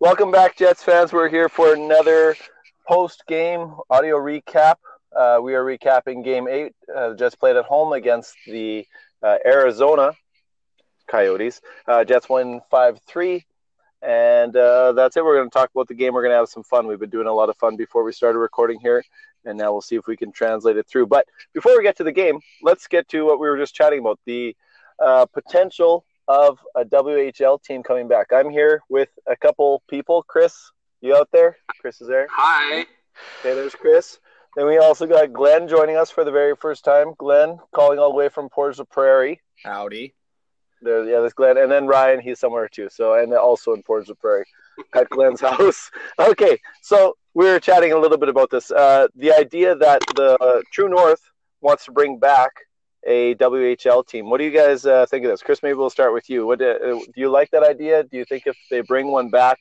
Welcome back, Jets fans. We're here for another post-game audio recap. Uh, we are recapping Game Eight. Uh, Jets played at home against the uh, Arizona Coyotes. Uh, Jets win five-three, and uh, that's it. We're going to talk about the game. We're going to have some fun. We've been doing a lot of fun before we started recording here, and now we'll see if we can translate it through. But before we get to the game, let's get to what we were just chatting about: the uh, potential of a WHL team coming back. I'm here with a couple people. Chris, you out there? Chris is there. Hi. Okay, there's Chris. Then we also got Glenn joining us for the very first time. Glenn calling all the way from Portage Prairie. Howdy. There, yeah, there's Glenn, and then Ryan. He's somewhere too. So, and also in Portage Prairie, at Glenn's house. Okay, so we were chatting a little bit about this. Uh, the idea that the uh, True North wants to bring back a WHL team. What do you guys uh, think of this? Chris, maybe we'll start with you. What do, uh, do you like that idea? Do you think if they bring one back,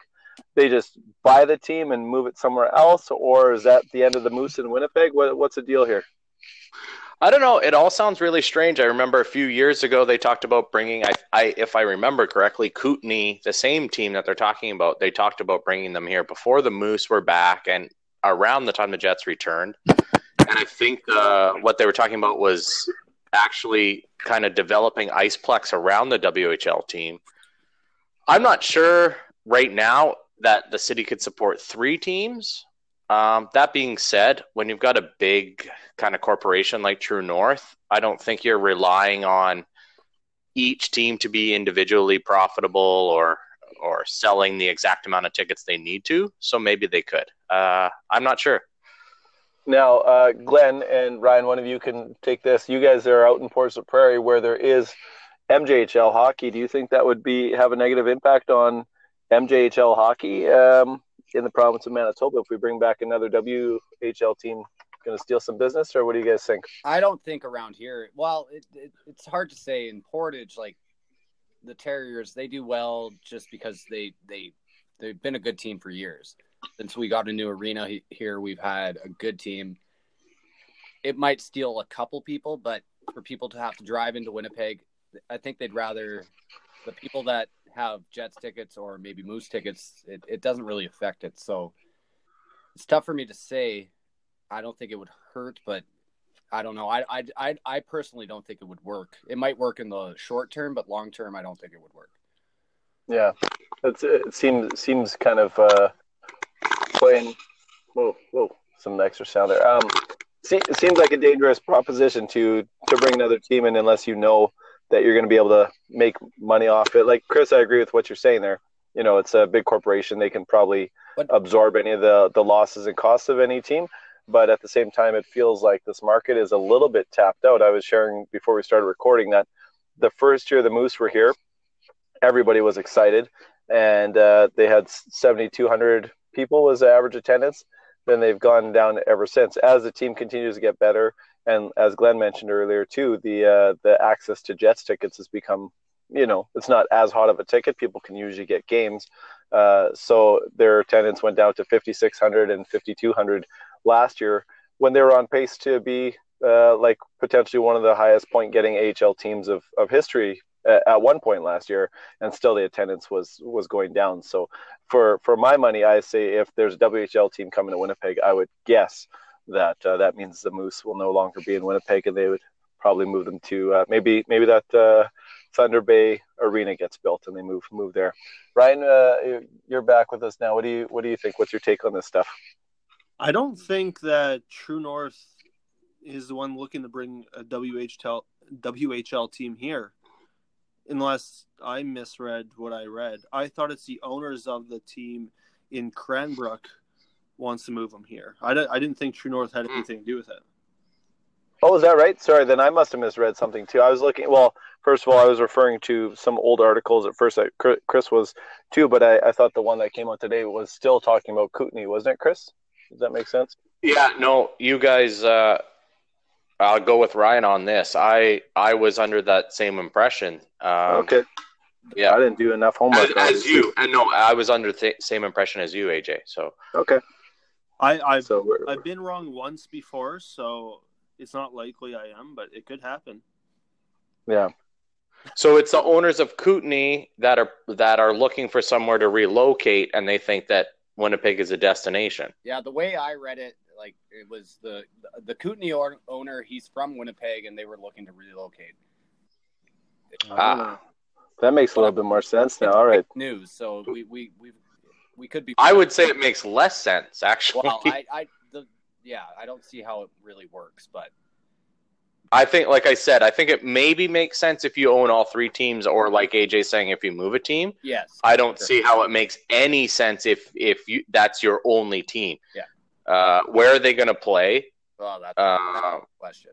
they just buy the team and move it somewhere else, or is that the end of the Moose in Winnipeg? What, what's the deal here? I don't know. It all sounds really strange. I remember a few years ago they talked about bringing, I, I if I remember correctly, Kootenay, the same team that they're talking about. They talked about bringing them here before the Moose were back and around the time the Jets returned. And I think uh, what they were talking about was actually kind of developing Iceplex around the WHL team. I'm not sure right now that the city could support three teams. Um, that being said, when you've got a big kind of corporation like True North, I don't think you're relying on each team to be individually profitable or or selling the exact amount of tickets they need to. So maybe they could. Uh, I'm not sure. Now, uh, Glenn and Ryan, one of you can take this. You guys are out in la Prairie where there is MJHL hockey. Do you think that would be have a negative impact on MJHL hockey um, in the province of Manitoba if we bring back another WHL team? Going to steal some business, or what do you guys think? I don't think around here. Well, it, it, it's hard to say. In Portage, like the Terriers, they do well just because they they they've been a good team for years since we got a new arena here, we've had a good team. It might steal a couple people, but for people to have to drive into Winnipeg, I think they'd rather the people that have Jets tickets or maybe Moose tickets, it, it doesn't really affect it. So it's tough for me to say. I don't think it would hurt, but I don't know. I, I, I, I personally don't think it would work. It might work in the short term, but long term, I don't think it would work. Yeah, it's, it seems seems kind of uh, playing. Whoa, whoa, some extra sound there. Um, it seems like a dangerous proposition to to bring another team in unless you know that you're going to be able to make money off it. Like Chris, I agree with what you're saying there. You know, it's a big corporation; they can probably but, absorb any of the the losses and costs of any team. But at the same time, it feels like this market is a little bit tapped out. I was sharing before we started recording that the first year the Moose were here, everybody was excited, and uh, they had 7,200 people was the average attendance. Then they've gone down ever since. As the team continues to get better, and as Glenn mentioned earlier too, the uh, the access to Jets tickets has become, you know, it's not as hot of a ticket. People can usually get games, uh, so their attendance went down to 5,600 and 5,200 last year when they were on pace to be uh, like potentially one of the highest point getting AHL teams of, of history at one point last year, and still the attendance was was going down. So for for my money, I say if there's a WHL team coming to Winnipeg, I would guess that uh, that means the Moose will no longer be in Winnipeg, and they would probably move them to uh, maybe maybe that uh, Thunder Bay Arena gets built and they move move there. Ryan, uh, you're back with us now. What do you what do you think? What's your take on this stuff? I don't think that True North is the one looking to bring a WHL WHL team here unless I misread what I read. I thought it's the owners of the team in Cranbrook wants to move them here. I, I didn't think True North had hmm. anything to do with it. Oh, is that right? Sorry, then I must have misread something too. I was looking. Well, first of all, I was referring to some old articles. At first, I, Chris was too, but I, I thought the one that came out today was still talking about Kootenay, wasn't it, Chris? Does that make sense? Yeah. No, you guys. Uh, I'll go with Ryan on this. I I was under that same impression. Um, okay. Yeah, I didn't do enough homework. As, as you, and no, I was under the same impression as you, AJ. So okay. I I've so we're, I've been wrong once before, so it's not likely I am, but it could happen. Yeah. So it's the owners of Kootenay that are that are looking for somewhere to relocate, and they think that Winnipeg is a destination. Yeah, the way I read it, like it was the the Kootenay or- owner. He's from Winnipeg, and they were looking to relocate. Ah. That makes a little bit more sense now. All right. News. So we we we we could be. I would say it makes less sense, actually. Well, I I the yeah, I don't see how it really works, but I think, like I said, I think it maybe makes sense if you own all three teams, or like AJ saying, if you move a team. yes, I don't Sure. see how it makes any sense if if you that's your only team. Yeah. Uh, where are they going to play? Well, that's Uh, a question.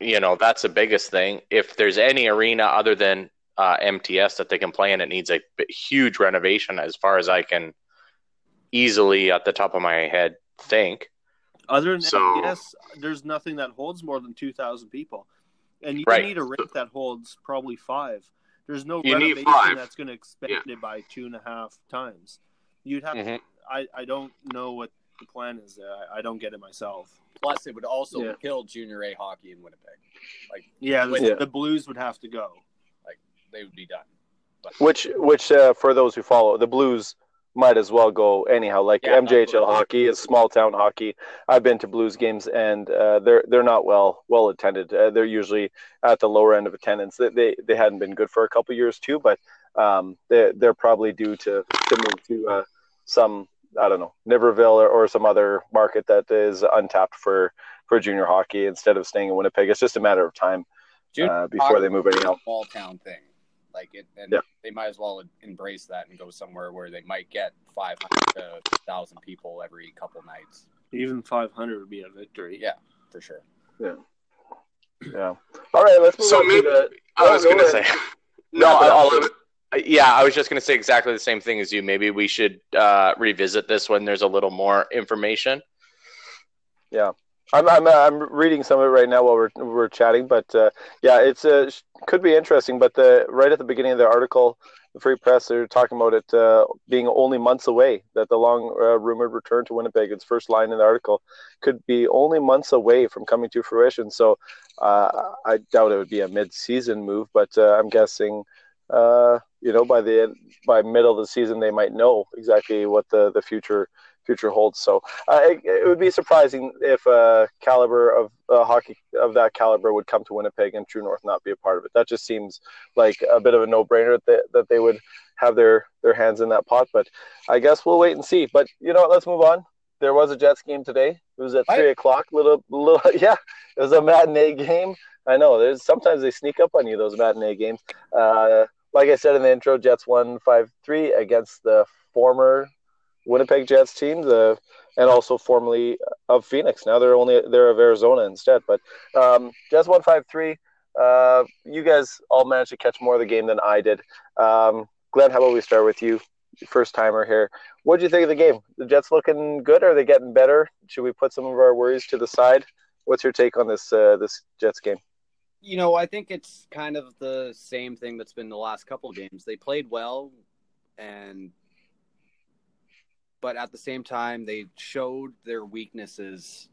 You know, that's the biggest thing. If there's any arena other than uh, MTS that they can play in, it needs a huge renovation, as far as I can easily, at the top of my head, think. Other than So- MTS, there's nothing that holds more than two thousand people, and you Right. need a rink that holds probably five. There's no You renovation that's going to expand it by two and a half times. You'd have. Mhm. I I don't know what the plan is there. I, I don't get it myself. Plus, it would also Yeah. kill Junior A hockey in Winnipeg. Yeah, the, Yeah. the Blues would have to go. Like, they would be done. Which, which uh, for those who follow, the Blues might as well go anyhow. Like Yeah, MJHL hockey is small town hockey. I've been to Blues games, and uh, they're they're not well well attended. Uh, they're usually at the lower end of attendance. They they, they hadn't been good for a couple years too, but um, they they're probably due to to move to uh, some I don't know Niverville or, or some other market that is untapped for for junior hockey instead of staying in Winnipeg. It's just a matter of time uh, before they move is a anyhow. small town thing. Like it, and Yeah. they might as well embrace that and go somewhere where they might get 500 to 1,000 people every couple nights Even 500 would be a victory. Yeah. for sure. Yeah. Yeah. All right, let's move So on maybe- to the. I was Go going to ahead. say. No, Wrap it up. I'll, yeah, I was just going to say exactly the same thing as you. Maybe we should uh, revisit this when there's a little more information. Yeah. I'm I'm uh, I'm reading some of it right now while we're we're chatting, but uh, yeah, it's uh, could be interesting. But the right at the beginning of the article, the Free Press, they're talking about it uh, being only months away. That the long uh, rumored return to Winnipeg, its first line in the article, could be only months away from coming to fruition. So uh, I doubt it would be a mid-season move, but uh, I'm guessing. Uh, you know, by the end, by middle of the season, they might know exactly what the, the future future holds. So uh, it, it would be surprising if a caliber of uh, hockey of that caliber would come to Winnipeg and True North not be a part of it. That just seems like a bit of a no-brainer that, that they would have their their hands in that pot. But I guess we'll wait and see. But you know, what, let's move on. There was a Jets game today. It was at What? three o'clock. Little, little, yeah, it was a matinee game. I know. There's sometimes they sneak up on you those matinee games. Uh, like I said in the intro, Jets won five three against the former Winnipeg Jets team, the and also formerly of Phoenix. Now they're only they're of Arizona instead. But um, Jets won five three. Uh, you guys all managed to catch more of the game than I did. Um, Glenn, how about we start with you, first timer here? What do you think of the game? The Jets looking good? Are they getting better? Should we put some of our worries to the side? What's your take on this uh, this Jets game? You know, I think it's kind of the same thing that's been the last couple games. They played well, and but at the same time, they showed their weaknesses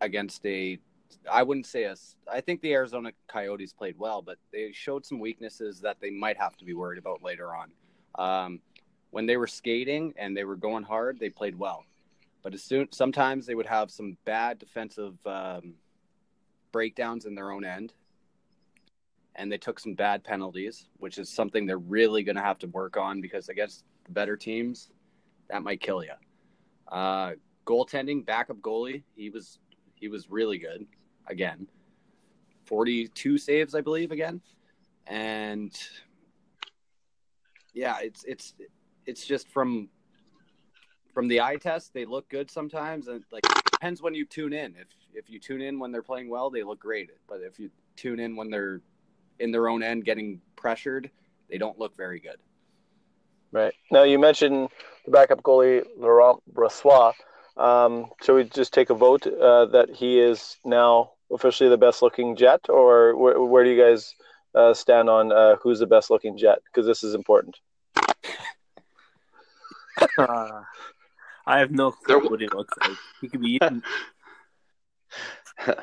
against a. I wouldn't say a. I think the Arizona Coyotes played well, but they showed some weaknesses that they might have to be worried about later on. Um, when they were skating and they were going hard, they played well, but as soon sometimes they would have some bad defensive. Um, breakdowns in their own end. And they took some bad penalties which is something they're really going to have to work on because against the better teams that might kill you uh goaltending backup goalie he was he was really good again. 42 saves i believe again. And yeah it's it's it's just from from the eye test they look good sometimes. And like depends when you tune in. If if you tune in when they're playing well they look great but if you tune in when they're in their own end getting pressured they don't look very good Right. Now you mentioned the backup goalie Laurent Brossoit. Um, should we just take a vote uh, that he is now officially the best looking Jet, or where, where do you guys uh, stand on uh, who's the best looking Jet? Because this is important. Uh, I have no clue what he looks like. He could be eating.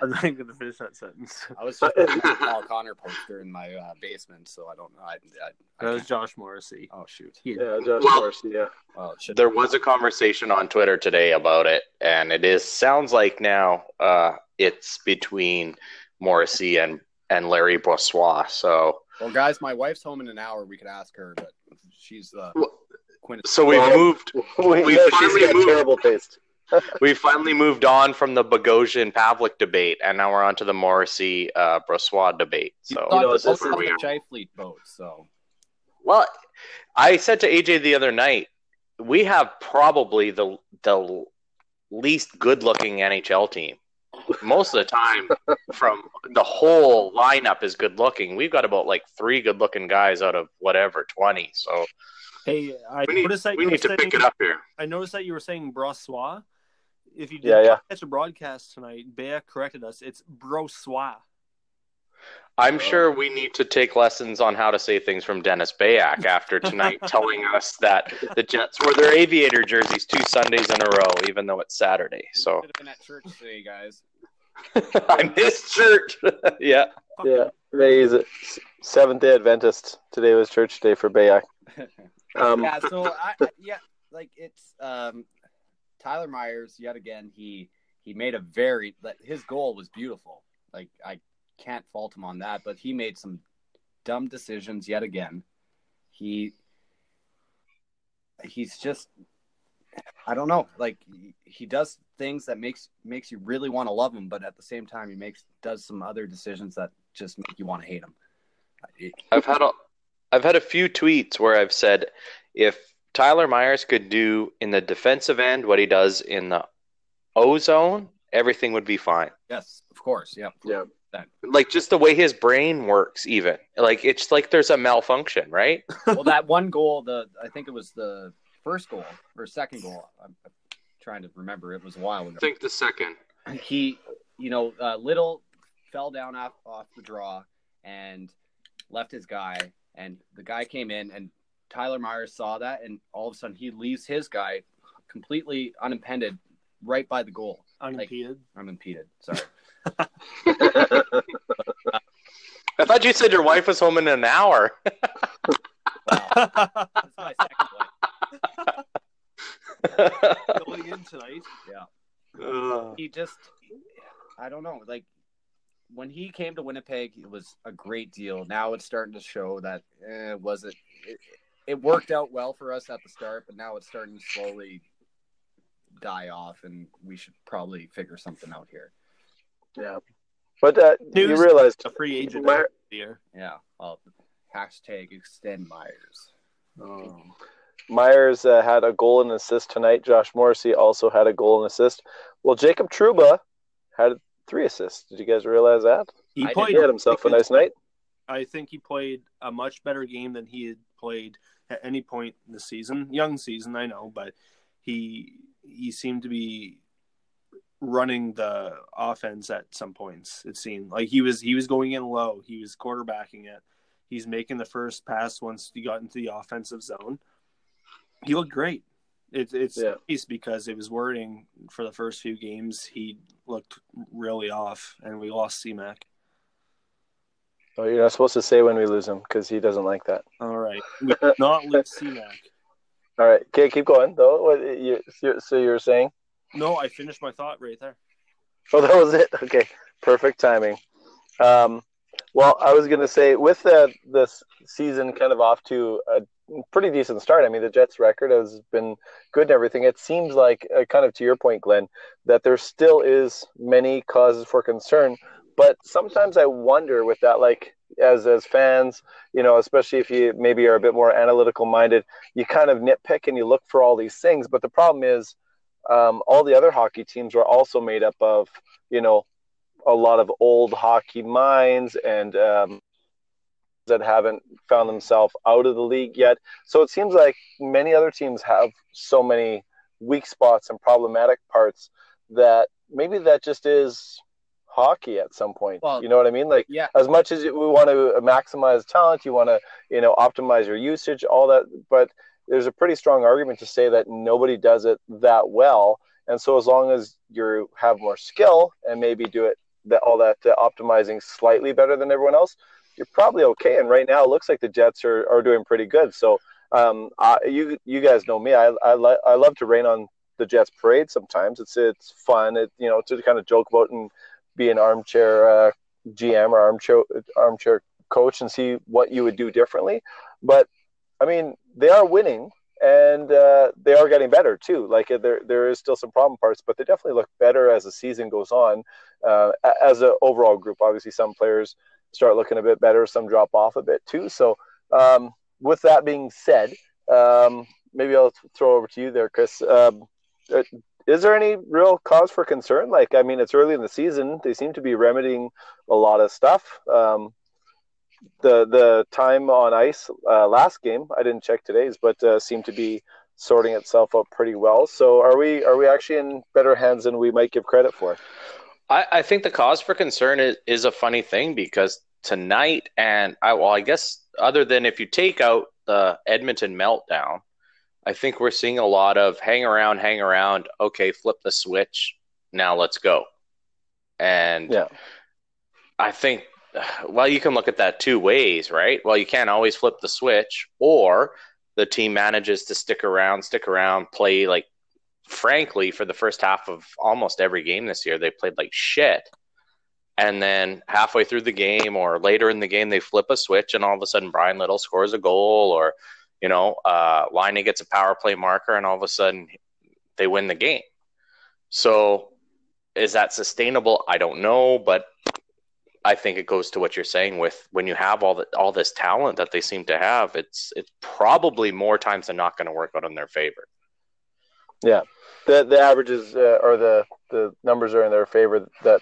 I'm not even gonna finish that sentence. I was just a Paul Connor poster in my uh, basement, so I don't know. I, I, I That was can't- Josh Morrissey. oh shoot! He- Yeah, Josh Well- Morrissey. Yeah. Oh, it should There was a conversation on Twitter today about it, and it is sounds like now uh, it's between Morrissey and and Larry Brossoit. So Well, guys, my wife's home in an hour. We could ask her, but she's the quintessential. so we've moved We, We know she's finally got moved. terrible taste. we finally moved on from the Bogosian Pavelec debate, and now we're on to the Morrissey uh, Brossoit debate. So thought know, the it's boat just- on the Scheifele boat, so Well, I said to AJ the other night, we have probably the the least good-looking NHL team. Most of the time, from the whole lineup is good-looking. We've got about like three good-looking guys out of whatever twenty. So Hey, I we need, noticed that we you were need to saying, pick it up here. I noticed that you were saying Brossoit. If you did Yeah, not yeah. catch a broadcast tonight, Bea corrected us. It's Brossoit. I'm sure we need to take lessons on how to say things from Dennis Beyak after tonight telling us that the Jets wore their aviator jerseys two Sundays in a row, even though it's Saturday. we So could have been at church today, guys. I missed church. yeah. Yeah. He's a Seventh Day Adventist. Today was church day for Beyak. Um, yeah, so I, I- yeah, like it's um, Tyler Myers yet again. He he made a very his goal was beautiful. Like I can't fault him on that, but he made some dumb decisions yet again. He he's just I don't know. Like he does things that makes makes you really want to love him, but at the same time, he makes does some other decisions that just make you want to hate him. I've had a I've had a few tweets where I've said if Tyler Myers could do in the defensive end what he does in the O zone, everything would be fine. yes, of course. Yeah. Yeah. Like just the way his brain works, even like it's like there's a malfunction, right? well, that one goal, the I think it was the first goal or second goal. I'm, I'm trying to remember. It was a while ago. I think the second. He, you know, uh, Little fell down off off the draw and left his guy, and the guy came in, and Tyler Myers saw that, and all of a sudden he leaves his guy completely unimpeded right by the goal. Unimpeded. Unimpeded. Sorry. I thought you said your wife was home in an hour. Wow. That's my second wife. Going in tonight. Yeah. He just I don't know, like when he came to Winnipeg, it was a great deal. Now it's starting to show that eh, it wasn't. It, it worked out well for us at the start, but now it's starting to slowly die off, and we should probably figure something out here. yeah. But uh, you News- realized A free agent Meyer- here. Yeah. Well, hashtag extend Myers. Myers uh, had a goal and assist tonight. Josh Morrissey also had a goal and assist. Well, Jacob Trouba had three assists. Did you guys realize that? He I played. He had himself a nice night. I think he played a much better game than he had played at any point in the season. Young season, I know, but he he seemed to be running the offense at some points. It seemed like he was he was going in low. He was quarterbacking it. He's making the first pass once he got into the offensive zone. He looked great. It, it's Yeah. nice because it was worrying for the first few games. He looked really off, and we lost CMAC. Oh, you're not supposed to say when we lose him because he doesn't like that. All right, we not lose CMAC. All right, okay, keep going though. What you, so you were saying? No, I finished my thought right there. Oh, that was it. Okay, perfect timing. Um, well, I was going to say with the this season kind of off to a pretty decent start. I mean, the Jets' record has been good and everything. It seems like, uh, kind of to your point, Glenn, that there still is many causes for concern. But sometimes I wonder with that, like as as fans, you know, especially if you maybe are a bit more analytical minded, you kind of nitpick and you look for all these things. But the problem is, um, all the other hockey teams were also made up of, you know, a lot of old hockey minds and um, that haven't found themselves out of the league yet. So it seems like many other teams have so many weak spots and problematic parts that maybe that just is hockey at some point. Well, you know what I mean? Like Yeah. as much as we want to maximize talent, you want to, you know, optimize your usage, all that. But there's a pretty strong argument to say that nobody does it that well. And so as long as you have more skill and maybe do it that all that uh, optimizing slightly better than everyone else, you're probably okay. And right now, it looks like the Jets are, are doing pretty good. So um, I, you you guys know me. I I, lo- I love to rain on the Jets parade. Sometimes it's it's fun. It you know to kind of joke about and be an armchair uh, GM or armchair armchair coach and see what you would do differently. But I mean, they are winning and uh, they are getting better too. Like there, there is still some problem parts, but they definitely look better as the season goes on. Uh, as an overall group, obviously, some players start looking a bit better, some drop off a bit too. So, um, with that being said, um, maybe I'll throw over to you there, Chris. Um, uh, is there any real cause for concern? Like, I mean, it's early in the season; they seem to be remedying a lot of stuff. Um, the the time on ice uh, last game. I didn't check today's, but uh, seemed to be sorting itself out pretty well. So are we are we actually in better hands than we might give credit for? I, I think the cause for concern is, is a funny thing because tonight and I well I guess other than if you take out the Edmonton meltdown, I think we're seeing a lot of hang around, hang around. Okay, flip the switch. Now let's go. And yeah. I think well, you can look at that two ways, right? Well, you can't always flip the switch, or the team manages to stick around, stick around, play like, frankly, for the first half of almost every game this year, they played like shit. And then halfway through the game or later in the game, they flip a switch, and all of a sudden, Bryan Little scores a goal, or, you know, uh, Laine gets a power play marker, and all of a sudden, they win the game. So, is that sustainable? I don't know, but I think it goes to what you're saying with when you have all the, all this talent that they seem to have, it's it's probably more times than not going to work out in their favor. Yeah, the the averages uh, or the the numbers are in their favor. That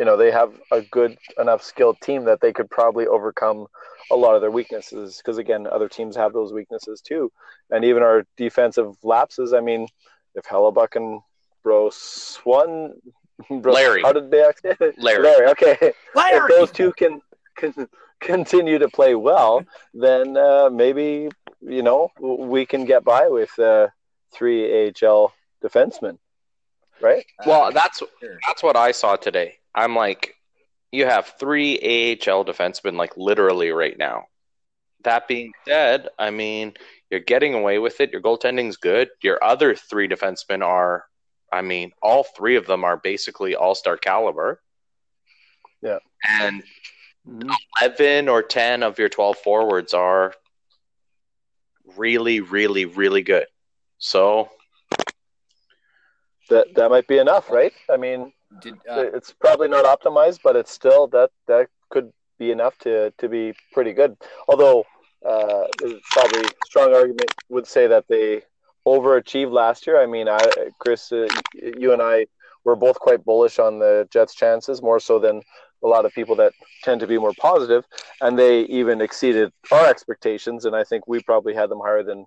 you know they have a good enough skilled team that they could probably overcome a lot of their weaknesses. Because again, other teams have those weaknesses too, and even our defensive lapses. I mean, if Hellebuyck and Bros won Larry. How did they actually? Larry. Larry. Okay. Larry. If those two can, can continue to play well, then uh, maybe you know we can get by with uh, three AHL defensemen, right? Well, that's that's what I saw today. I'm like, you have three AHL defensemen, like literally right now. That being said, I mean, you're getting away with it. Your goaltending's good. Your other three defensemen are I mean, all three of them are basically all star caliber. Yeah. And mm-hmm. 11 or 10 of your 12 forwards are really, really, really good. So that that might be enough, right? I mean, Did, uh, it's probably not optimized, but it's still that that could be enough to to be pretty good. Although uh, probably strong argument would say that they overachieved last year. I mean, I, Chris, uh, you and I were both quite bullish on the Jets' chances, more so than a lot of people that tend to be more positive, and they even exceeded our expectations. And I think we probably had them higher than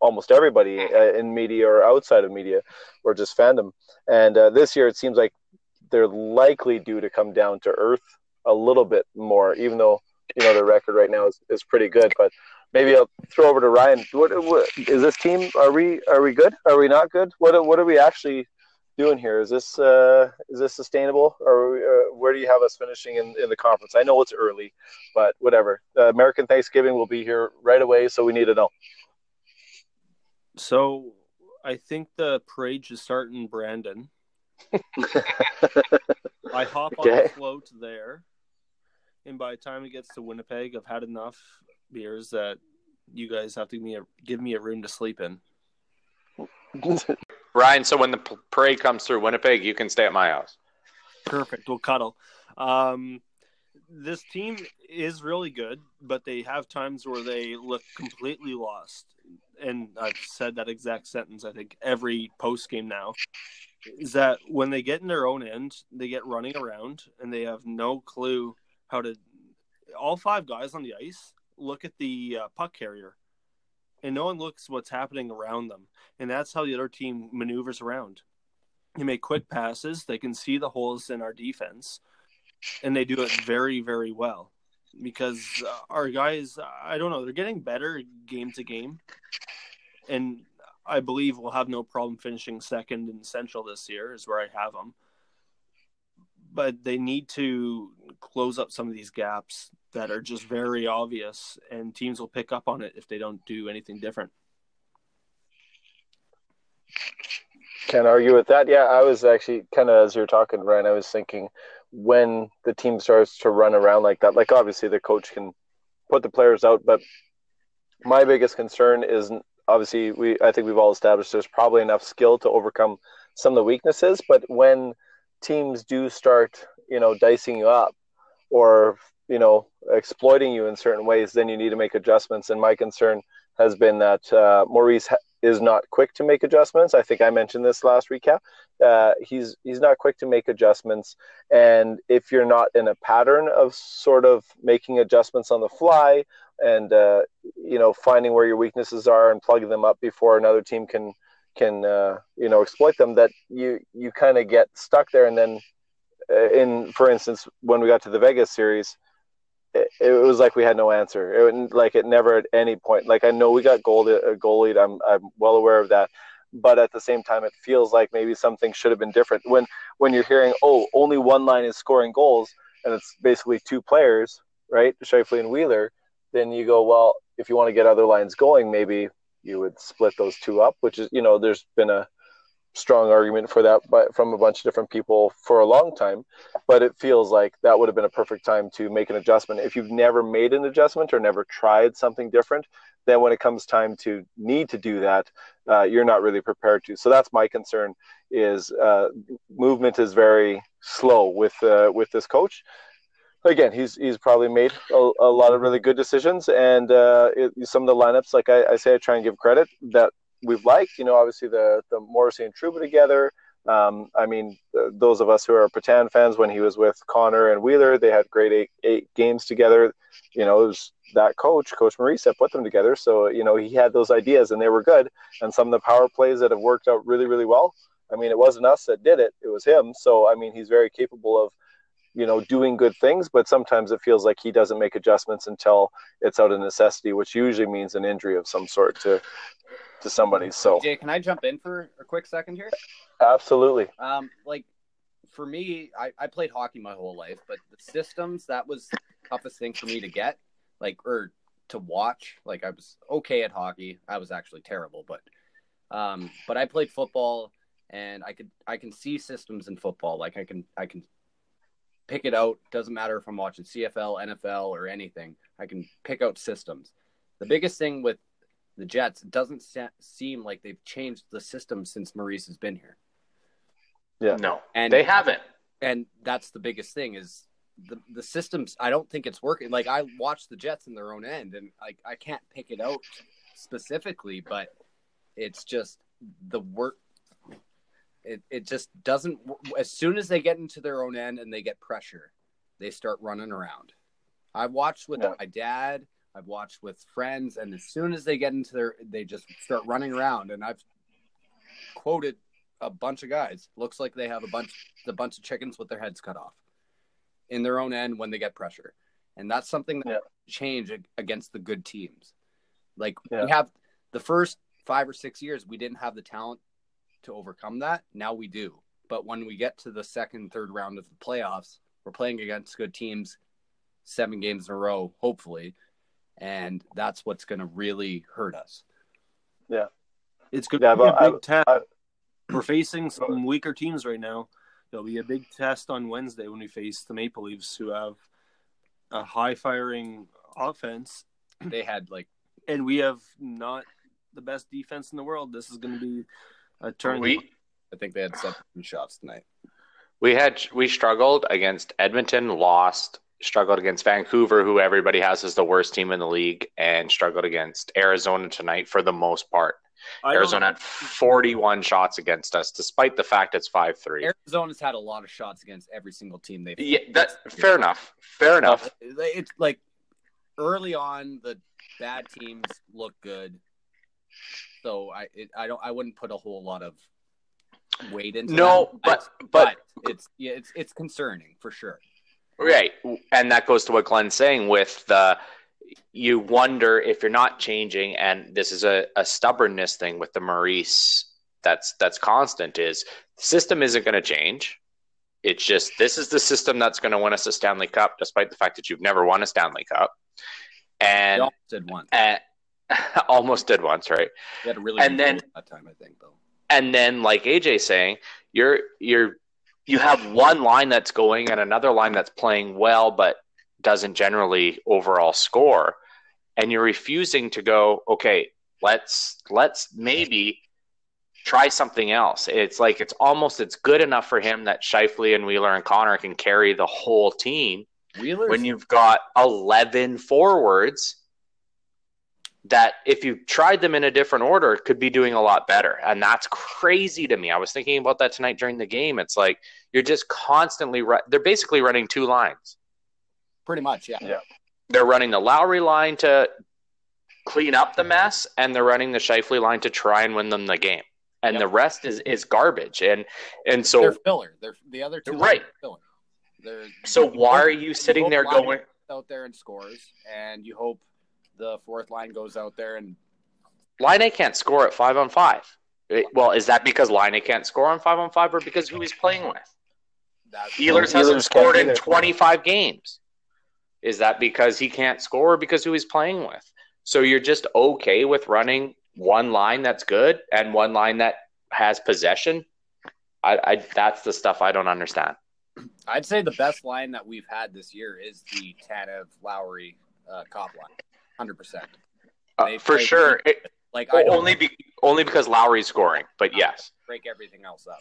almost everybody uh, in media or outside of media, or just fandom. And uh, this year, it seems like they're likely due to come down to earth a little bit more, even though you know their record right now is, is pretty good. But maybe I'll throw over to Ryan. What, what is this team? Are we are we good? Are we not good? What what are we actually doing here? Is this uh, is this sustainable, or uh, where do you have us finishing in, in the conference? I know it's early, but whatever. Uh, American Thanksgiving will be here right away, so we need to know. So, I think the parade should start in Brandon. I hop okay. on the float there, and by the time it gets to Winnipeg, I've had enough beers that you guys have to give me a, give me a room to sleep in. Ryan, so when the parade comes through Winnipeg, you can stay at my house. Perfect. We'll cuddle. Um, this team is really good, but they have times where they look completely lost. And I've said that exact sentence, I think, every post game now. Is that when they get in their own end, they get running around and they have no clue how to. All five guys on the ice look at the uh, puck carrier, and no one looks what's happening around them, and that's how the other team maneuvers around. They make quick passes. They can see the holes in our defense, and they do it very, very well. Because uh, our guys, I don't know, they're getting better game to game, and I believe we'll have no problem finishing second in Central this year. Is where I have them but they need to close up some of these gaps that are just very obvious, and teams will pick up on it if they don't do anything different. Can't argue with that. Yeah, I was actually kind of as you're talking, Ryan. I was thinking when the team starts to run around like that, like obviously the coach can put the players out, but my biggest concern is obviously we I think we've all established there's probably enough skill to overcome some of the weaknesses, but when teams do start, you know, dicing you up or you know exploiting you in certain ways, then you need to make adjustments. And my concern has been that uh, Maurice is not quick to make adjustments. I think I mentioned this last recap. Uh, he's he's not quick to make adjustments, and if you're not in a pattern of sort of making adjustments on the fly and uh, you know finding where your weaknesses are and plugging them up before another team can can uh, you know exploit them, that you you kind of get stuck there. And then, uh, in for instance, when we got to the Vegas series, it, it, was like we had no answer. It like it never at any point. Like I know we got goal uh, goalied. I'm I'm well aware of that. But at the same time, it feels like maybe something should have been different. When when you're hearing, oh, only one line is scoring goals, and it's basically two players, right, Scheifele and Wheeler, then you go, well, if you want to get other lines going, maybe you would split those two up. Which is, you know, there's been a strong argument for that but from a bunch of different people for a long time. But it feels like that would have been a perfect time to make an adjustment. If you've never made an adjustment or never tried something different then when it comes time to need to do that uh, you're not really prepared to. So that's my concern is uh, movement is very slow with uh, with this coach again, he's he's probably made a, a, lot of really good decisions, and uh, it, some of the lineups, like I, I, say, I try and give credit that we've liked. You know, obviously the the Morrissey and Trouba together. Um, I mean, those of us who are Patan fans, when he was with Connor and Wheeler, they had great eight, eight games together. You know, it was that coach, Coach Maurice, that put them together. So, you know, he had those ideas and they were good. And some of the power plays that have worked out really, really well. I mean, it wasn't us that did it, it was him. So, I mean, he's very capable of, you know, doing good things, but sometimes it feels like he doesn't make adjustments until it's out of necessity, which usually means an injury of some sort to to somebody. So, Jay, can I jump in for a quick second here? Absolutely. Um, like for me, I, I played hockey my whole life, but the systems that was the toughest thing for me to get, like or to watch. Like I was okay at hockey. I was actually terrible, but um, but I played football and I could I can see systems in football. Like I can I can pick it out. Doesn't matter if I'm watching CFL, NFL, or anything. I can pick out systems. The biggest thing with the Jets, it doesn't seem like they've changed the system since Maurice has been here. Yeah, no, and they haven't. And that's the biggest thing is the the systems. I don't think it's working. Like I watch the Jets in their own end, and like I can't pick it out specifically, but it's just the work. It it just doesn't. As soon as they get into their own end and they get pressure, they start running around. I've watched with yeah. my dad I've watched with friends, and as soon as they get into their, they just start running around. And I've quoted a bunch of guys. Looks like they have a bunch, a bunch of chickens with their heads cut off in their own end when they get pressure, and that's something that yeah. change against the good teams. Like yeah. we have the first five or six years, we didn't have the talent to overcome that. Now we do. But when we get to the second, third round of the playoffs, we're playing against good teams seven games in a row, hopefully and that's what's going to really hurt us. Yeah, it's going to yeah, be a big test. We're facing some weaker teams right now. There'll be a big test on Wednesday when we face the Maple Leafs, who have a high firing offense. They had like, and we have not the best defense in the world. This is going to be a turn. We, I think they had seven shots tonight. We had we struggled against Edmonton, lost struggled against Vancouver, who everybody has as the worst team in the league, and struggled against Arizona tonight for the most part. I Arizona had 41 shots against us, despite the fact it's 5 3. Arizona's had a lot of shots against every single team they've Yeah, that's fair enough. Fair enough. It's like early on, the bad teams look good. So I it, I don't I wouldn't put a whole lot of weight into no, but, but but it's yeah it's it's concerning for sure. Right. And that goes to what Glenn's saying with the you wonder if you're not changing and this is a, a stubbornness thing with the Maurice that's that's constant is the system isn't going to change. It's just this is the system that's going to win us a Stanley Cup, despite the fact that you've never won a Stanley Cup. And Y'all did one. uh, almost did once, right? You had a really and then- that time, I think, though. And then, like AJ saying, you're you're you have one line that's going and another line that's playing well, but doesn't generally overall score, and you're refusing to go. Okay, let's let's maybe try something else. It's like it's almost it's good enough for him that Scheifele and Wheeler and Connor can carry the whole team Wheeler. when you've got 11 forwards that if you tried them in a different order could be doing a lot better and that's crazy to me i was thinking about that tonight during the game it's like you're just constantly ru- they're basically running two lines pretty much, yeah. Yeah. they're running the lowry line to clean up the mess and they're running the Scheifele line to try and win them the game and Yep. the rest is is garbage and and so They're filler. They're the other two. Right. are Filler. They're so why are you sitting there going out there and scores, and you hope the fourth line goes out there and Laine can't score at five on five. It- well, is that because Laine can't score on five on five, or because who he's playing with? that's Ehlers Ehlers hasn't can't scored in 25 games. Is that because he can't score, or because who he's playing with? So you're just okay with running one line that's good and one line that has possession. I, I that's the stuff I don't understand. I'd say the best line that we've had this year is the Tanev Lowry uh, Copp line, hundred percent. Uh, They for sure, it, Like I only be, only because Lowry's scoring. But yes, break everything else up.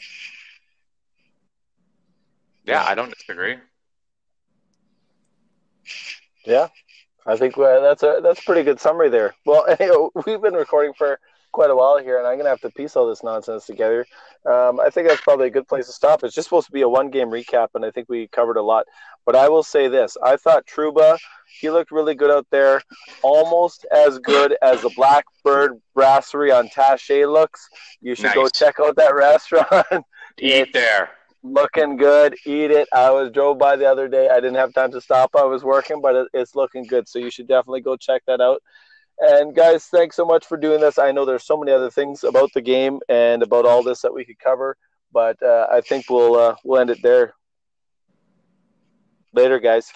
yeah, I don't disagree. Yeah, I think uh, that's a that's a pretty good summary there. Well, anyway, we've been recording for quite a while here, and I'm gonna have to piece all this nonsense together. Um, I think that's probably a good place to stop. It's just supposed to be a one game recap, and I think we covered a lot. But I will say this: I thought Trouba, he looked really good out there, almost as good as the Blackbird Brasserie on Taché looks. You should go check out that restaurant. Eat there. looking good. Eat it. I was drove by the other day. I didn't have time to stop. I was working, but it, it's looking good. So you should definitely go check that out. And guys, thanks so much for doing this. I know there's so many other things about the game and about all this that we could cover, but uh, I think we'll uh, we'll end it there. Later, guys.